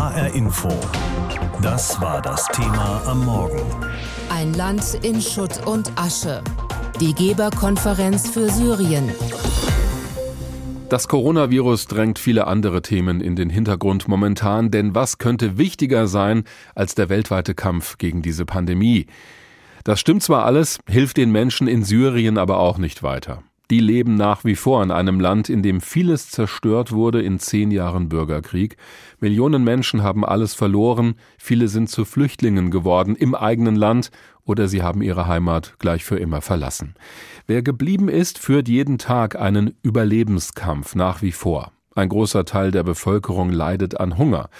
HR Info. Das war das Thema am Morgen. Ein Land in Schutt und Asche. Die Geberkonferenz für Syrien. Das Coronavirus drängt viele andere Themen in den Hintergrund momentan, denn was könnte wichtiger sein als der weltweite Kampf gegen diese Pandemie? Das stimmt zwar alles, hilft den Menschen in Syrien aber auch nicht weiter. Die leben nach wie vor in einem Land, in dem vieles zerstört wurde in zehn Jahren Bürgerkrieg. Millionen Menschen haben alles verloren, viele sind zu Flüchtlingen geworden im eigenen Land oder sie haben ihre Heimat gleich für immer verlassen. Wer geblieben ist, führt jeden Tag einen Überlebenskampf nach wie vor. Ein großer Teil der Bevölkerung leidet an Hunger.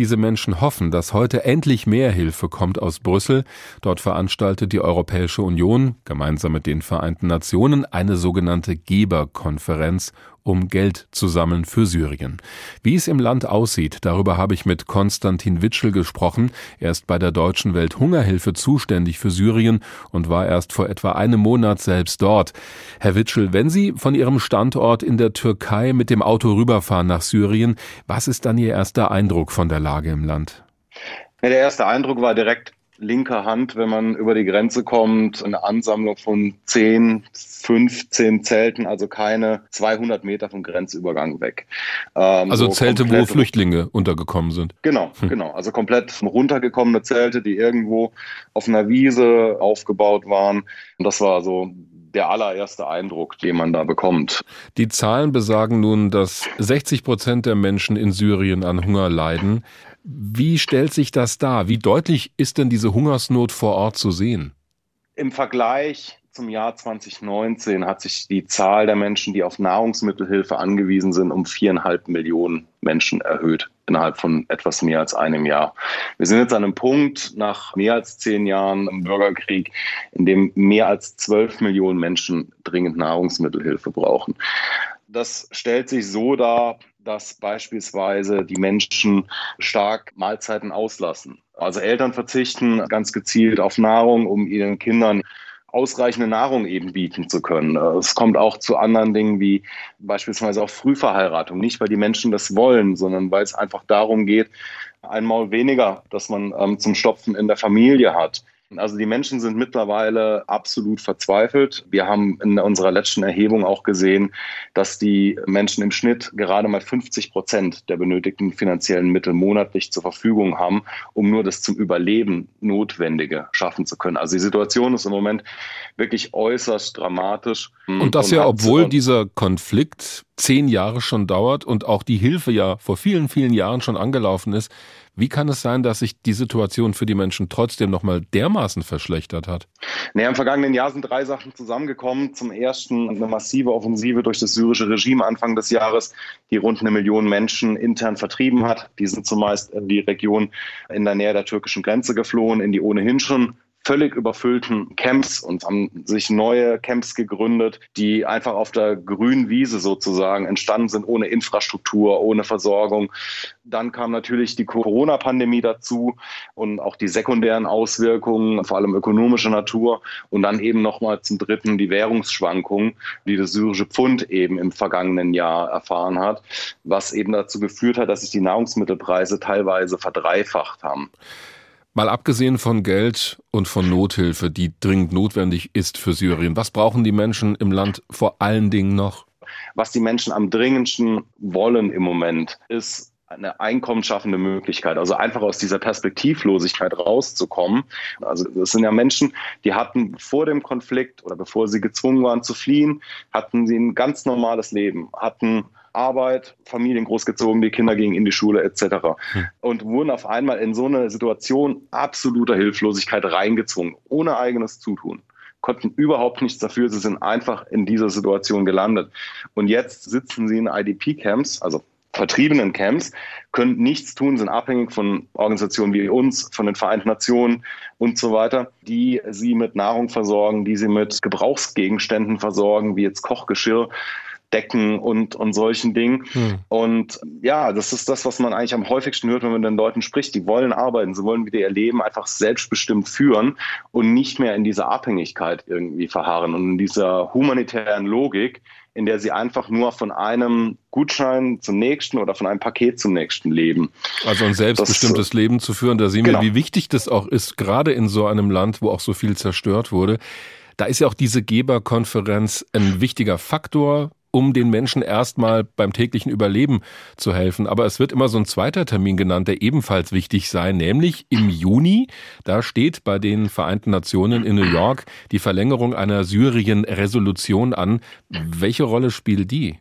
Diese Menschen hoffen, dass heute endlich mehr Hilfe kommt aus Brüssel. Dort veranstaltet die Europäische Union gemeinsam mit den Vereinten Nationen eine sogenannte Geberkonferenz, um Geld zu sammeln für Syrien. Wie es im Land aussieht, darüber habe ich mit Konstantin Witschel gesprochen. Er ist bei der Deutschen Welthungerhilfe zuständig für Syrien und war erst vor etwa einem Monat selbst dort. Herr Witschel, wenn Sie von Ihrem Standort in der Türkei mit dem Auto rüberfahren nach Syrien, was ist dann Ihr erster Eindruck von der Lage im Land? Der erste Eindruck war direkt linker Hand, wenn man über die Grenze kommt, eine Ansammlung von 10, 15 Zelten, also keine 200 Meter vom Grenzübergang weg. Ähm, also so Zelte, wo Flüchtlinge untergekommen sind. Genau, hm. genau. Also komplett runtergekommene Zelte, die irgendwo auf einer Wiese aufgebaut waren. Und das war so der allererste Eindruck, den man da bekommt. Die Zahlen besagen nun, dass 60 Prozent der Menschen in Syrien an Hunger leiden. Wie stellt sich das dar? Wie deutlich ist denn diese Hungersnot vor Ort zu sehen? Im Vergleich zum Jahr 2019 hat sich die Zahl der Menschen, die auf Nahrungsmittelhilfe angewiesen sind, um viereinhalb Millionen Menschen erhöht innerhalb von etwas mehr als einem Jahr. Wir sind jetzt an einem Punkt nach mehr als zehn Jahren im Bürgerkrieg, in dem mehr als zwölf Millionen Menschen dringend Nahrungsmittelhilfe brauchen. Das stellt sich so dar, dass beispielsweise die Menschen stark Mahlzeiten auslassen. Also Eltern verzichten ganz gezielt auf Nahrung, um ihren Kindern ausreichende Nahrung eben bieten zu können. Es kommt auch zu anderen Dingen wie beispielsweise auch Frühverheiratung. Nicht, weil die Menschen das wollen, sondern weil es einfach darum geht, einmal weniger, dass man ähm, zum Stopfen in der Familie hat. Also die Menschen sind mittlerweile absolut verzweifelt. Wir haben in unserer letzten Erhebung auch gesehen, dass die Menschen im Schnitt gerade mal 50 Prozent der benötigten finanziellen Mittel monatlich zur Verfügung haben, um nur das zum Überleben Notwendige schaffen zu können. Also die Situation ist im Moment wirklich äußerst dramatisch. Und das und ja, obwohl dieser Konflikt zehn Jahre schon dauert und auch die Hilfe ja vor vielen, vielen Jahren schon angelaufen ist. Wie kann es sein, dass sich die Situation für die Menschen trotzdem nochmal dermaßen verschlechtert hat? Naja, im vergangenen Jahr sind drei Sachen zusammengekommen. Zum ersten eine massive Offensive durch das syrische Regime Anfang des Jahres, die rund eine Million Menschen intern vertrieben hat. Die sind zumeist in die Region in der Nähe der türkischen Grenze geflohen, in die ohnehin schon völlig überfüllten Camps und haben sich neue Camps gegründet, die einfach auf der grünen Wiese sozusagen entstanden sind, ohne Infrastruktur, ohne Versorgung. Dann kam natürlich die Corona-Pandemie dazu und auch die sekundären Auswirkungen, vor allem ökonomischer Natur. Und dann eben nochmal zum dritten die Währungsschwankungen, die das syrische Pfund eben im vergangenen Jahr erfahren hat, was eben dazu geführt hat, dass sich die Nahrungsmittelpreise teilweise verdreifacht haben. Mal abgesehen von Geld und von Nothilfe, die dringend notwendig ist für Syrien, was brauchen die Menschen im Land vor allen Dingen noch? Was die Menschen am dringendsten wollen im Moment, ist eine einkommensschaffende Möglichkeit, also einfach aus dieser Perspektivlosigkeit rauszukommen. Also das sind ja Menschen, die hatten vor dem Konflikt oder bevor sie gezwungen waren zu fliehen, hatten sie ein ganz normales Leben, hatten Arbeit, Familien großgezogen, die Kinder gingen in die Schule etc. Hm. Und wurden auf einmal in so eine Situation absoluter Hilflosigkeit reingezwungen, ohne eigenes Zutun konnten überhaupt nichts dafür. Sie sind einfach in dieser Situation gelandet. Und jetzt sitzen sie in IDP-Camps, also vertriebenen Camps, können nichts tun, sind abhängig von Organisationen wie uns, von den Vereinten Nationen und so weiter, die sie mit Nahrung versorgen, die sie mit Gebrauchsgegenständen versorgen, wie jetzt Kochgeschirr Decken und, und solchen Dingen. Hm. Und ja, das ist das, was man eigentlich am häufigsten hört, wenn man mit den Leuten spricht. Die wollen arbeiten, sie wollen wieder ihr Leben einfach selbstbestimmt führen und nicht mehr in dieser Abhängigkeit irgendwie verharren und in dieser humanitären Logik, in der sie einfach nur von einem Gutschein zum nächsten oder von einem Paket zum nächsten leben. Also ein selbstbestimmtes das, Leben zu führen, da sehen genau. wir, wie wichtig das auch ist, gerade in so einem Land, wo auch so viel zerstört wurde. Da ist ja auch diese Geberkonferenz ein wichtiger Faktor, um den Menschen erstmal beim täglichen Überleben zu helfen. Aber es wird immer so ein zweiter Termin genannt, der ebenfalls wichtig sei, nämlich im Juni. Da steht bei den Vereinten Nationen in New York die Verlängerung einer Syrien-Resolution an. Welche Rolle spielt die?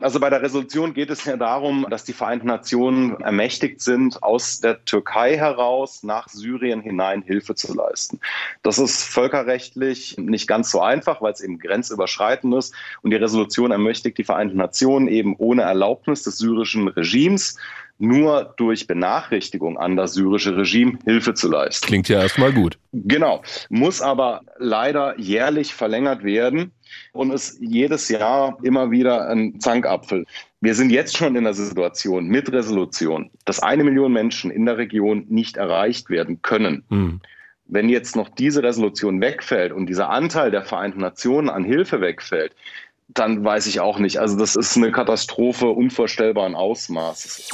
Also bei der Resolution geht es ja darum, dass die Vereinten Nationen ermächtigt sind, aus der Türkei heraus nach Syrien hinein Hilfe zu leisten. Das ist völkerrechtlich nicht ganz so einfach, weil es eben grenzüberschreitend ist. Und die Resolution ermächtigt die Vereinten Nationen eben ohne Erlaubnis des syrischen Regimes nur durch Benachrichtigung an das syrische Regime Hilfe zu leisten. Klingt ja erstmal gut. Genau, muss aber leider jährlich verlängert werden und ist jedes Jahr immer wieder ein Zankapfel. Wir sind jetzt schon in der Situation mit Resolution, dass eine Million Menschen in der Region nicht erreicht werden können. Mhm. Wenn jetzt noch diese Resolution wegfällt und dieser Anteil der Vereinten Nationen an Hilfe wegfällt, dann weiß ich auch nicht. Also das ist eine Katastrophe unvorstellbaren Ausmaßes.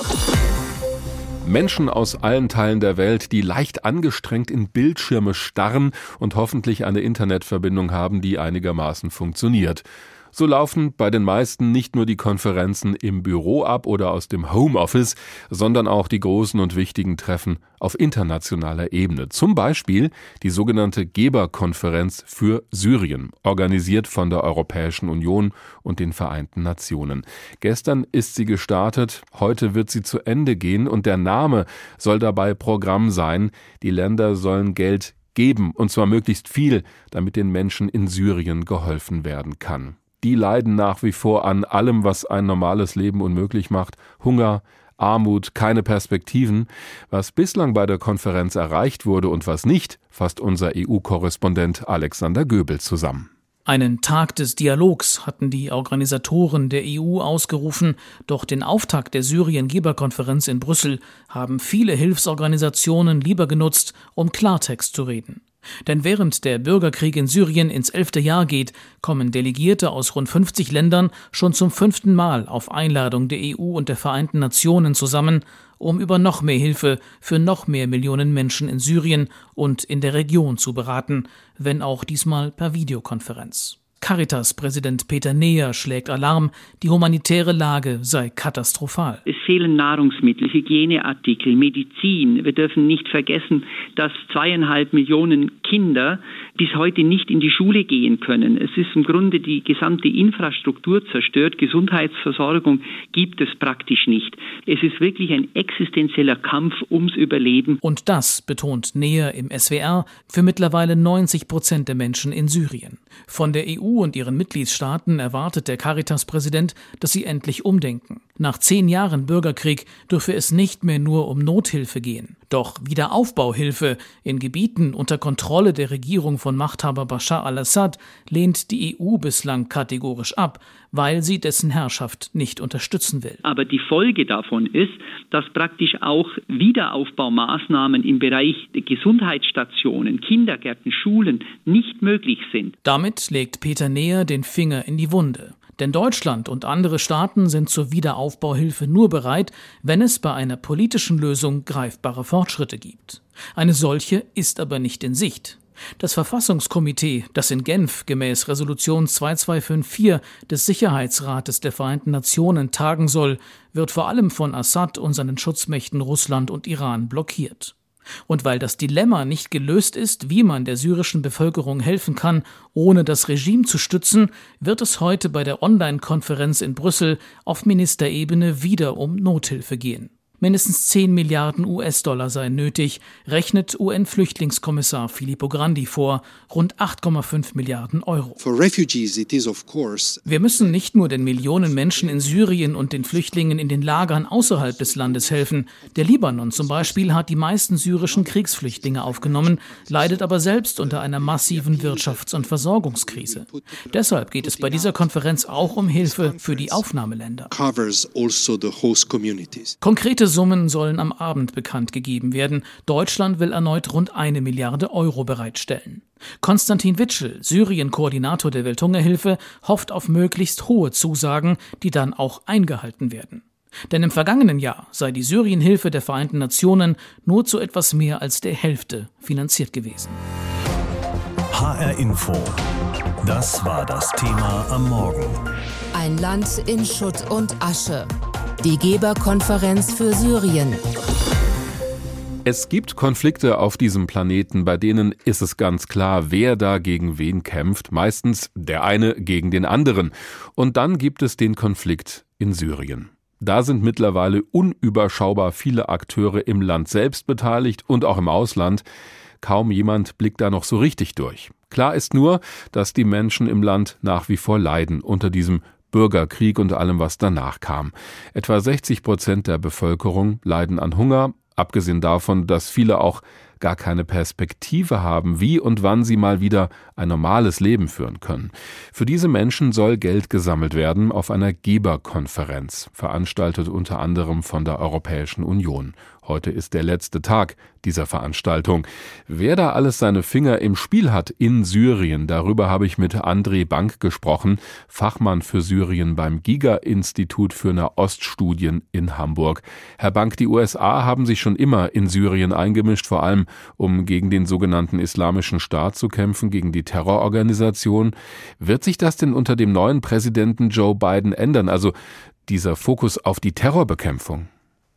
Menschen aus allen Teilen der Welt, die leicht angestrengt in Bildschirme starren und hoffentlich eine Internetverbindung haben, die einigermaßen funktioniert. So laufen bei den meisten nicht nur die Konferenzen im Büro ab oder aus dem Homeoffice, sondern auch die großen und wichtigen Treffen auf internationaler Ebene. Zum Beispiel die sogenannte Geberkonferenz für Syrien, organisiert von der Europäischen Union und den Vereinten Nationen. Gestern ist sie gestartet, heute wird sie zu Ende gehen und der Name soll dabei Programm sein. Die Länder sollen Geld geben, und zwar möglichst viel, damit den Menschen in Syrien geholfen werden kann die leiden nach wie vor an allem, was ein normales Leben unmöglich macht. Hunger, Armut, keine Perspektiven. Was bislang bei der Konferenz erreicht wurde und was nicht, fasst unser EU-Korrespondent Alexander Göbel zusammen. Einen Tag des Dialogs hatten die Organisatoren der EU ausgerufen, doch den Auftakt der Syrien-Geberkonferenz in Brüssel haben viele Hilfsorganisationen lieber genutzt, um Klartext zu reden. Denn während der Bürgerkrieg in Syrien ins elfte Jahr geht, kommen Delegierte aus rund 50 Ländern schon zum fünften Mal auf Einladung der EU und der Vereinten Nationen zusammen, um über noch mehr Hilfe für noch mehr Millionen Menschen in Syrien und in der Region zu beraten, wenn auch diesmal per Videokonferenz. Caritas-Präsident Peter Neher schlägt Alarm, die humanitäre Lage sei katastrophal. Es fehlen Nahrungsmittel, Hygieneartikel, Medizin. Wir dürfen nicht vergessen, dass zweieinhalb Millionen Kinder bis heute nicht in die Schule gehen können. Es ist im Grunde die gesamte Infrastruktur zerstört. Gesundheitsversorgung gibt es praktisch nicht. Es ist wirklich ein existenzieller Kampf ums Überleben. Und das betont Neher im SWR für mittlerweile 90 Prozent der Menschen in Syrien. Von der EU und ihren Mitgliedstaaten erwartet der Caritas-Präsident, dass sie endlich umdenken. Nach zehn Jahren Bürgerkrieg dürfe es nicht mehr nur um Nothilfe gehen. Doch Wiederaufbauhilfe in Gebieten unter Kontrolle der Regierung von Machthaber Bashar al-Assad lehnt die EU bislang kategorisch ab, weil sie dessen Herrschaft nicht unterstützen will. Aber die Folge davon ist, dass praktisch auch Wiederaufbaumaßnahmen im Bereich Gesundheitsstationen, Kindergärten, Schulen nicht möglich sind. Damit legt Peter Neher den Finger in die Wunde. Denn Deutschland und andere Staaten sind zur Wiederaufbauhilfe nur bereit, wenn es bei einer politischen Lösung greifbare Fortschritte gibt. Eine solche ist aber nicht in Sicht. Das Verfassungskomitee, das in Genf gemäß Resolution 2254 des Sicherheitsrates der Vereinten Nationen tagen soll, wird vor allem von Assad und seinen Schutzmächten Russland und Iran blockiert. Und weil das Dilemma nicht gelöst ist, wie man der syrischen Bevölkerung helfen kann, ohne das Regime zu stützen, wird es heute bei der Online-Konferenz in Brüssel auf Ministerebene wieder um Nothilfe gehen. Mindestens 10 Milliarden US-Dollar seien nötig, rechnet UN-Flüchtlingskommissar Filippo Grandi vor, rund 8,5 Milliarden Euro. Wir müssen nicht nur den Millionen Menschen in Syrien und den Flüchtlingen in den Lagern außerhalb des Landes helfen. Der Libanon zum Beispiel hat die meisten syrischen Kriegsflüchtlinge aufgenommen, leidet aber selbst unter einer massiven Wirtschafts- und Versorgungskrise. Deshalb geht es bei dieser Konferenz auch um Hilfe für die Aufnahmeländer. Also Konkrete Summen sollen am Abend bekannt gegeben werden. Deutschland will erneut rund eine Milliarde Euro bereitstellen. Konstantin Witschel, Syrien-Koordinator der Welthungerhilfe, hofft auf möglichst hohe Zusagen, die dann auch eingehalten werden. Denn im vergangenen Jahr sei die Syrienhilfe der Vereinten Nationen nur zu etwas mehr als der Hälfte finanziert gewesen. HR Info. Das war das Thema am Morgen. Ein Land in Schutt und Asche. Die Geberkonferenz für Syrien. Es gibt Konflikte auf diesem Planeten, bei denen ist es ganz klar, wer da gegen wen kämpft. Meistens der eine gegen den anderen. Und dann gibt es den Konflikt in Syrien. Da sind mittlerweile unüberschaubar viele Akteure im Land selbst beteiligt und auch im Ausland. Kaum jemand blickt da noch so richtig durch. Klar ist nur, dass die Menschen im Land nach wie vor leiden unter diesem Bürgerkrieg und allem, was danach kam. Etwa 60 Prozent der Bevölkerung leiden an Hunger, abgesehen davon, dass viele auch gar keine Perspektive haben, wie und wann sie mal wieder ein normales Leben führen können. Für diese Menschen soll Geld gesammelt werden auf einer Geberkonferenz, veranstaltet unter anderem von der Europäischen Union. Heute ist der letzte Tag dieser Veranstaltung. Wer da alles seine Finger im Spiel hat in Syrien, darüber habe ich mit André Bank gesprochen, Fachmann für Syrien beim Giga-Institut für Nahoststudien in Hamburg. Herr Bank, die USA haben sich schon immer in Syrien eingemischt, vor allem um gegen den sogenannten Islamischen Staat zu kämpfen, gegen die Terrororganisation. Wird sich das denn unter dem neuen Präsidenten Joe Biden ändern? Also dieser Fokus auf die Terrorbekämpfung?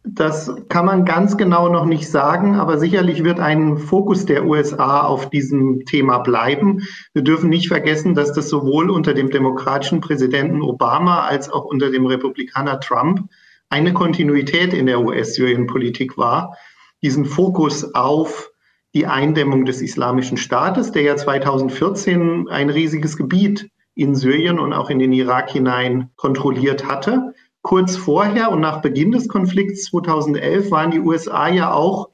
Das kann man ganz genau noch nicht sagen, aber sicherlich wird ein Fokus der USA auf diesem Thema bleiben. Wir dürfen nicht vergessen, dass das sowohl unter dem demokratischen Präsidenten Obama als auch unter dem Republikaner Trump eine Kontinuität in der US-Syrien-Politik war, diesen Fokus auf die Eindämmung des Islamischen Staates, der ja 2014 ein riesiges Gebiet in Syrien und auch in den Irak hinein kontrolliert hatte kurz vorher und nach Beginn des Konflikts 2011 waren die USA ja auch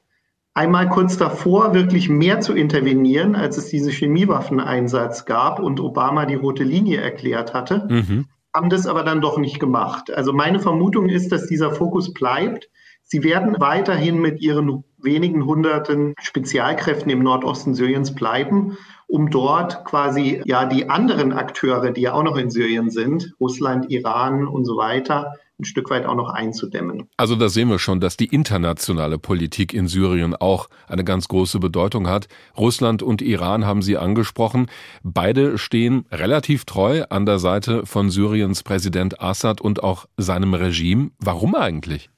einmal kurz davor, wirklich mehr zu intervenieren, als es diese Chemiewaffeneinsatz gab und Obama die rote Linie erklärt hatte, mhm. haben das aber dann doch nicht gemacht. Also meine Vermutung ist, dass dieser Fokus bleibt. Sie werden weiterhin mit ihren wenigen hunderten Spezialkräften im Nordosten Syriens bleiben um dort quasi ja die anderen Akteure, die ja auch noch in Syrien sind, Russland, Iran und so weiter, ein Stück weit auch noch einzudämmen. Also da sehen wir schon, dass die internationale Politik in Syrien auch eine ganz große Bedeutung hat. Russland und Iran haben Sie angesprochen. Beide stehen relativ treu an der Seite von Syriens Präsident Assad und auch seinem Regime. Warum eigentlich?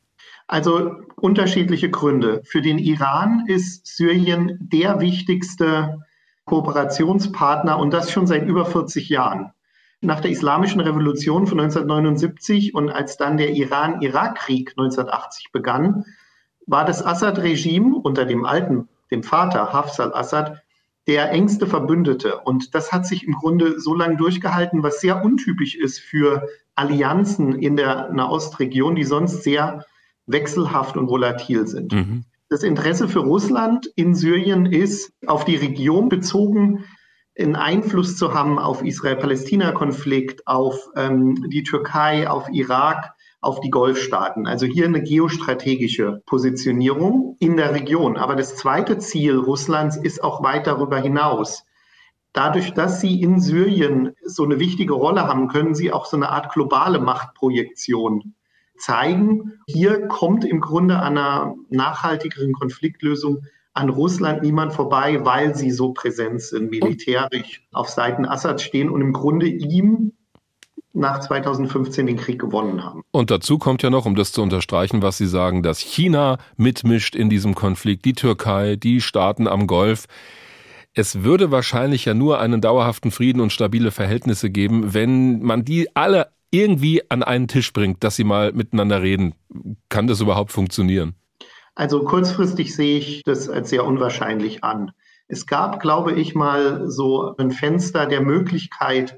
Also unterschiedliche Gründe. Für den Iran ist Syrien der wichtigste Kooperationspartner und das schon seit über 40 Jahren. Nach der Islamischen Revolution von 1979 und als dann der Iran-Irak-Krieg 1980 begann, war das Assad-Regime unter dem alten, dem Vater Hafez al-Assad, der engste Verbündete. Und das hat sich im Grunde so lange durchgehalten, was sehr untypisch ist für Allianzen in der Nahostregion, die sonst sehr wechselhaft und volatil sind. Mhm. Das Interesse für Russland in Syrien ist, auf die Region bezogen, einen Einfluss zu haben auf Israel-Palästina-Konflikt, auf ähm, die Türkei, auf Irak, auf die Golfstaaten. Also hier eine geostrategische Positionierung in der Region. Aber das zweite Ziel Russlands ist auch weit darüber hinaus. Dadurch, dass sie in Syrien so eine wichtige Rolle haben, können sie auch so eine Art globale Machtprojektion zeigen, hier kommt im Grunde an einer nachhaltigeren Konfliktlösung an Russland niemand vorbei, weil sie so präsent sind, militärisch auf Seiten Assad stehen und im Grunde ihm nach 2015 den Krieg gewonnen haben. Und dazu kommt ja noch, um das zu unterstreichen, was Sie sagen, dass China mitmischt in diesem Konflikt, die Türkei, die Staaten am Golf. Es würde wahrscheinlich ja nur einen dauerhaften Frieden und stabile Verhältnisse geben, wenn man die alle irgendwie an einen Tisch bringt, dass sie mal miteinander reden. Kann das überhaupt funktionieren? Also kurzfristig sehe ich das als sehr unwahrscheinlich an. Es gab, glaube ich, mal so ein Fenster der Möglichkeit,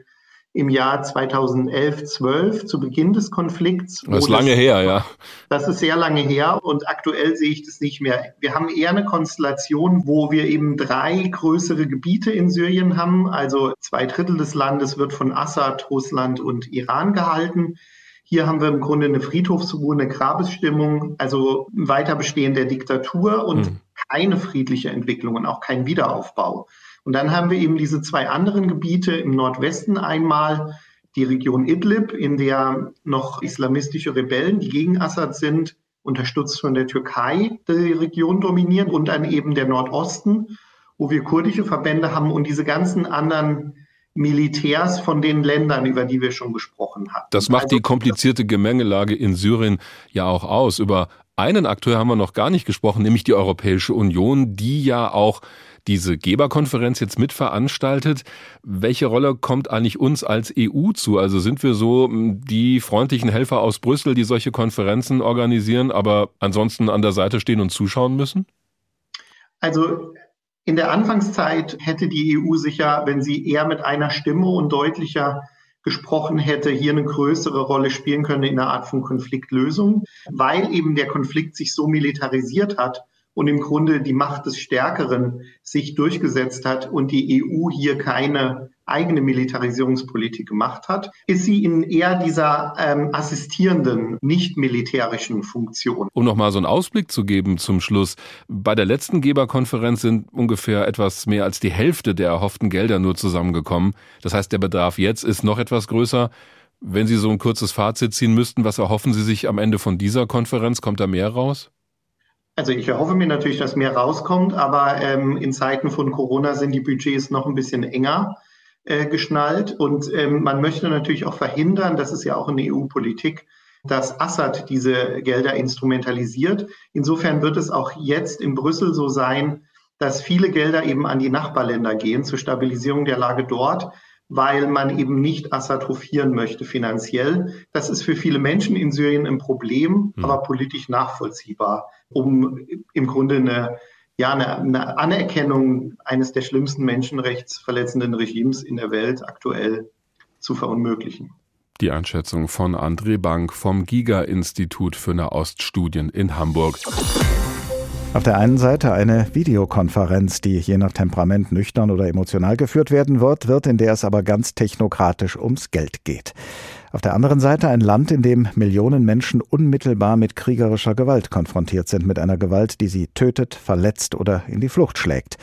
im Jahr 2011, 12 zu Beginn des Konflikts. Das ist lange das, her, ja. Das ist sehr lange her und aktuell sehe ich das nicht mehr. Wir haben eher eine Konstellation, wo wir eben drei größere Gebiete in Syrien haben. Also zwei Drittel des Landes wird von Assad, Russland und Iran gehalten. Hier haben wir im Grunde eine Friedhofsruhe, eine Grabesstimmung, also ein Weiterbestehen der Diktatur und mhm. keine friedliche Entwicklung und auch kein Wiederaufbau. Und dann haben wir eben diese zwei anderen Gebiete im Nordwesten einmal die Region Idlib, in der noch islamistische Rebellen, die gegen Assad sind, unterstützt von der Türkei, die Region dominieren und dann eben der Nordosten, wo wir kurdische Verbände haben und diese ganzen anderen Militärs von den Ländern, über die wir schon gesprochen haben. Das macht also, die komplizierte Gemengelage in Syrien ja auch aus. Über einen Akteur haben wir noch gar nicht gesprochen, nämlich die Europäische Union, die ja auch diese Geberkonferenz jetzt mitveranstaltet. Welche Rolle kommt eigentlich uns als EU zu? Also sind wir so hm, die freundlichen Helfer aus Brüssel, die solche Konferenzen organisieren, aber ansonsten an der Seite stehen und zuschauen müssen? Also in der Anfangszeit hätte die EU sicher, wenn sie eher mit einer Stimme und deutlicher gesprochen hätte, hier eine größere Rolle spielen können in einer Art von Konfliktlösung, weil eben der Konflikt sich so militarisiert hat und im Grunde die Macht des Stärkeren sich durchgesetzt hat und die EU hier keine eigene Militarisierungspolitik gemacht hat, ist sie in eher dieser ähm, assistierenden, nicht militärischen Funktion. Um nochmal so einen Ausblick zu geben zum Schluss. Bei der letzten Geberkonferenz sind ungefähr etwas mehr als die Hälfte der erhofften Gelder nur zusammengekommen. Das heißt, der Bedarf jetzt ist noch etwas größer. Wenn Sie so ein kurzes Fazit ziehen müssten, was erhoffen Sie sich am Ende von dieser Konferenz? Kommt da mehr raus? Also ich erhoffe mir natürlich, dass mehr rauskommt, aber ähm, in Zeiten von Corona sind die Budgets noch ein bisschen enger äh, geschnallt und ähm, man möchte natürlich auch verhindern, das ist ja auch eine EU-Politik, dass Assad diese Gelder instrumentalisiert. Insofern wird es auch jetzt in Brüssel so sein, dass viele Gelder eben an die Nachbarländer gehen zur Stabilisierung der Lage dort weil man eben nicht Assad hofieren möchte finanziell. Das ist für viele Menschen in Syrien ein Problem, mhm. aber politisch nachvollziehbar, um im Grunde eine, ja, eine, eine Anerkennung eines der schlimmsten menschenrechtsverletzenden Regimes in der Welt aktuell zu verunmöglichen. Die Einschätzung von André Bank vom Giga-Institut für Nahoststudien in Hamburg. Auf der einen Seite eine Videokonferenz, die je nach Temperament nüchtern oder emotional geführt werden wird, wird, in der es aber ganz technokratisch ums Geld geht. Auf der anderen Seite ein Land, in dem Millionen Menschen unmittelbar mit kriegerischer Gewalt konfrontiert sind, mit einer Gewalt, die sie tötet, verletzt oder in die Flucht schlägt.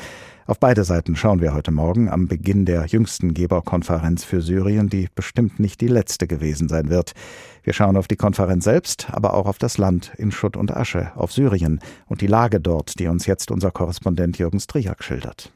Auf beide Seiten schauen wir heute Morgen am Beginn der jüngsten Geberkonferenz für Syrien, die bestimmt nicht die letzte gewesen sein wird. Wir schauen auf die Konferenz selbst, aber auch auf das Land in Schutt und Asche, auf Syrien und die Lage dort, die uns jetzt unser Korrespondent Jürgen Striak schildert.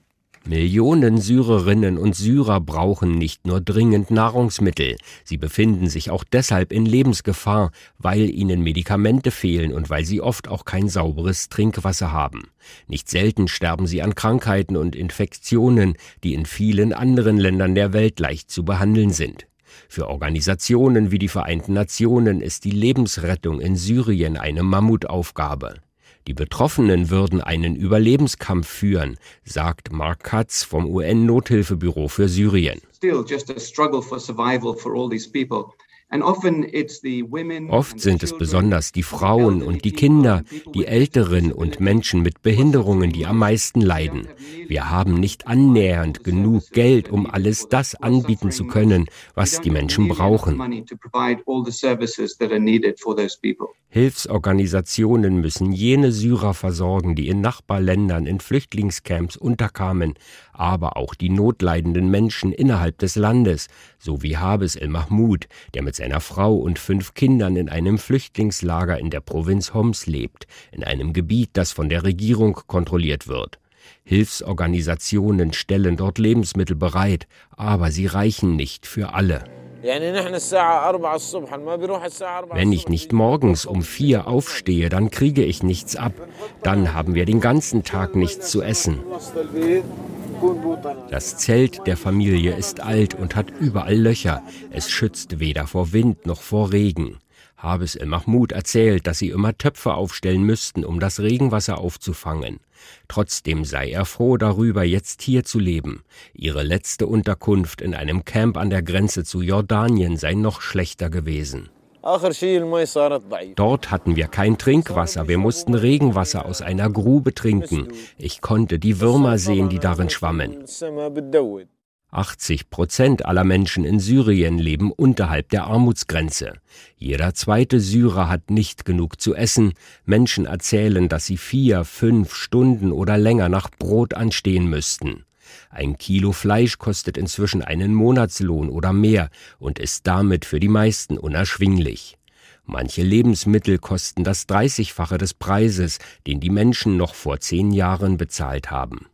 Millionen Syrerinnen und Syrer brauchen nicht nur dringend Nahrungsmittel, sie befinden sich auch deshalb in Lebensgefahr, weil ihnen Medikamente fehlen und weil sie oft auch kein sauberes Trinkwasser haben. Nicht selten sterben sie an Krankheiten und Infektionen, die in vielen anderen Ländern der Welt leicht zu behandeln sind. Für Organisationen wie die Vereinten Nationen ist die Lebensrettung in Syrien eine Mammutaufgabe. Die Betroffenen würden einen Überlebenskampf führen, sagt Mark Katz vom UN-Nothilfebüro für Syrien. Still just a struggle for survival for all these people. Oft sind es besonders die Frauen und die Kinder, die Älteren und Menschen mit Behinderungen, die am meisten leiden. Wir haben nicht annähernd genug Geld, um alles das anbieten zu können, was die Menschen brauchen. Hilfsorganisationen müssen jene Syrer versorgen, die in Nachbarländern in Flüchtlingscamps unterkamen, aber auch die notleidenden Menschen innerhalb des Landes, so wie Habes el Mahmoud, der mit seiner Frau und fünf Kindern in einem Flüchtlingslager in der Provinz Homs lebt, in einem Gebiet, das von der Regierung kontrolliert wird. Hilfsorganisationen stellen dort Lebensmittel bereit, aber sie reichen nicht für alle. Wenn ich nicht morgens um vier aufstehe, dann kriege ich nichts ab. Dann haben wir den ganzen Tag nichts zu essen. Das Zelt der Familie ist alt und hat überall Löcher. Es schützt weder vor Wind noch vor Regen. Habes El Mahmoud erzählt, dass sie immer Töpfe aufstellen müssten, um das Regenwasser aufzufangen. Trotzdem sei er froh darüber, jetzt hier zu leben. Ihre letzte Unterkunft in einem Camp an der Grenze zu Jordanien sei noch schlechter gewesen. Dort hatten wir kein Trinkwasser, wir mussten Regenwasser aus einer Grube trinken. Ich konnte die Würmer sehen, die darin schwammen. 80 Prozent aller Menschen in Syrien leben unterhalb der Armutsgrenze. Jeder zweite Syrer hat nicht genug zu essen. Menschen erzählen, dass sie vier, fünf Stunden oder länger nach Brot anstehen müssten. Ein Kilo Fleisch kostet inzwischen einen Monatslohn oder mehr und ist damit für die meisten unerschwinglich. Manche Lebensmittel kosten das Dreißigfache des Preises, den die Menschen noch vor zehn Jahren bezahlt haben.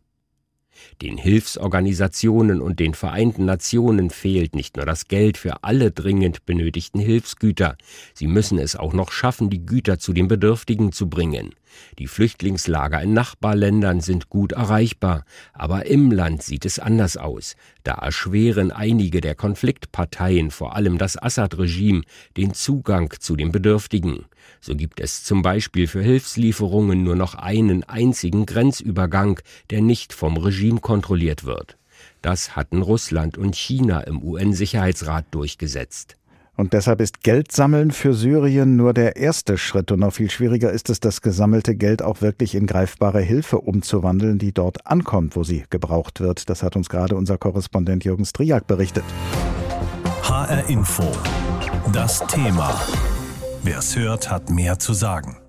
Den Hilfsorganisationen und den Vereinten Nationen fehlt nicht nur das Geld für alle dringend benötigten Hilfsgüter, sie müssen es auch noch schaffen, die Güter zu den Bedürftigen zu bringen. Die Flüchtlingslager in Nachbarländern sind gut erreichbar, aber im Land sieht es anders aus. Da erschweren einige der Konfliktparteien, vor allem das Assad-Regime, den Zugang zu den Bedürftigen. So gibt es zum Beispiel für Hilfslieferungen nur noch einen einzigen Grenzübergang, der nicht vom Regime kontrolliert wird. Das hatten Russland und China im UN-Sicherheitsrat durchgesetzt. Und deshalb ist Geldsammeln für Syrien nur der erste Schritt. Und noch viel schwieriger ist es, das gesammelte Geld auch wirklich in greifbare Hilfe umzuwandeln, die dort ankommt, wo sie gebraucht wird. Das hat uns gerade unser Korrespondent Jürgen Striak berichtet. HR Info. Das Thema. Wer es hört, hat mehr zu sagen.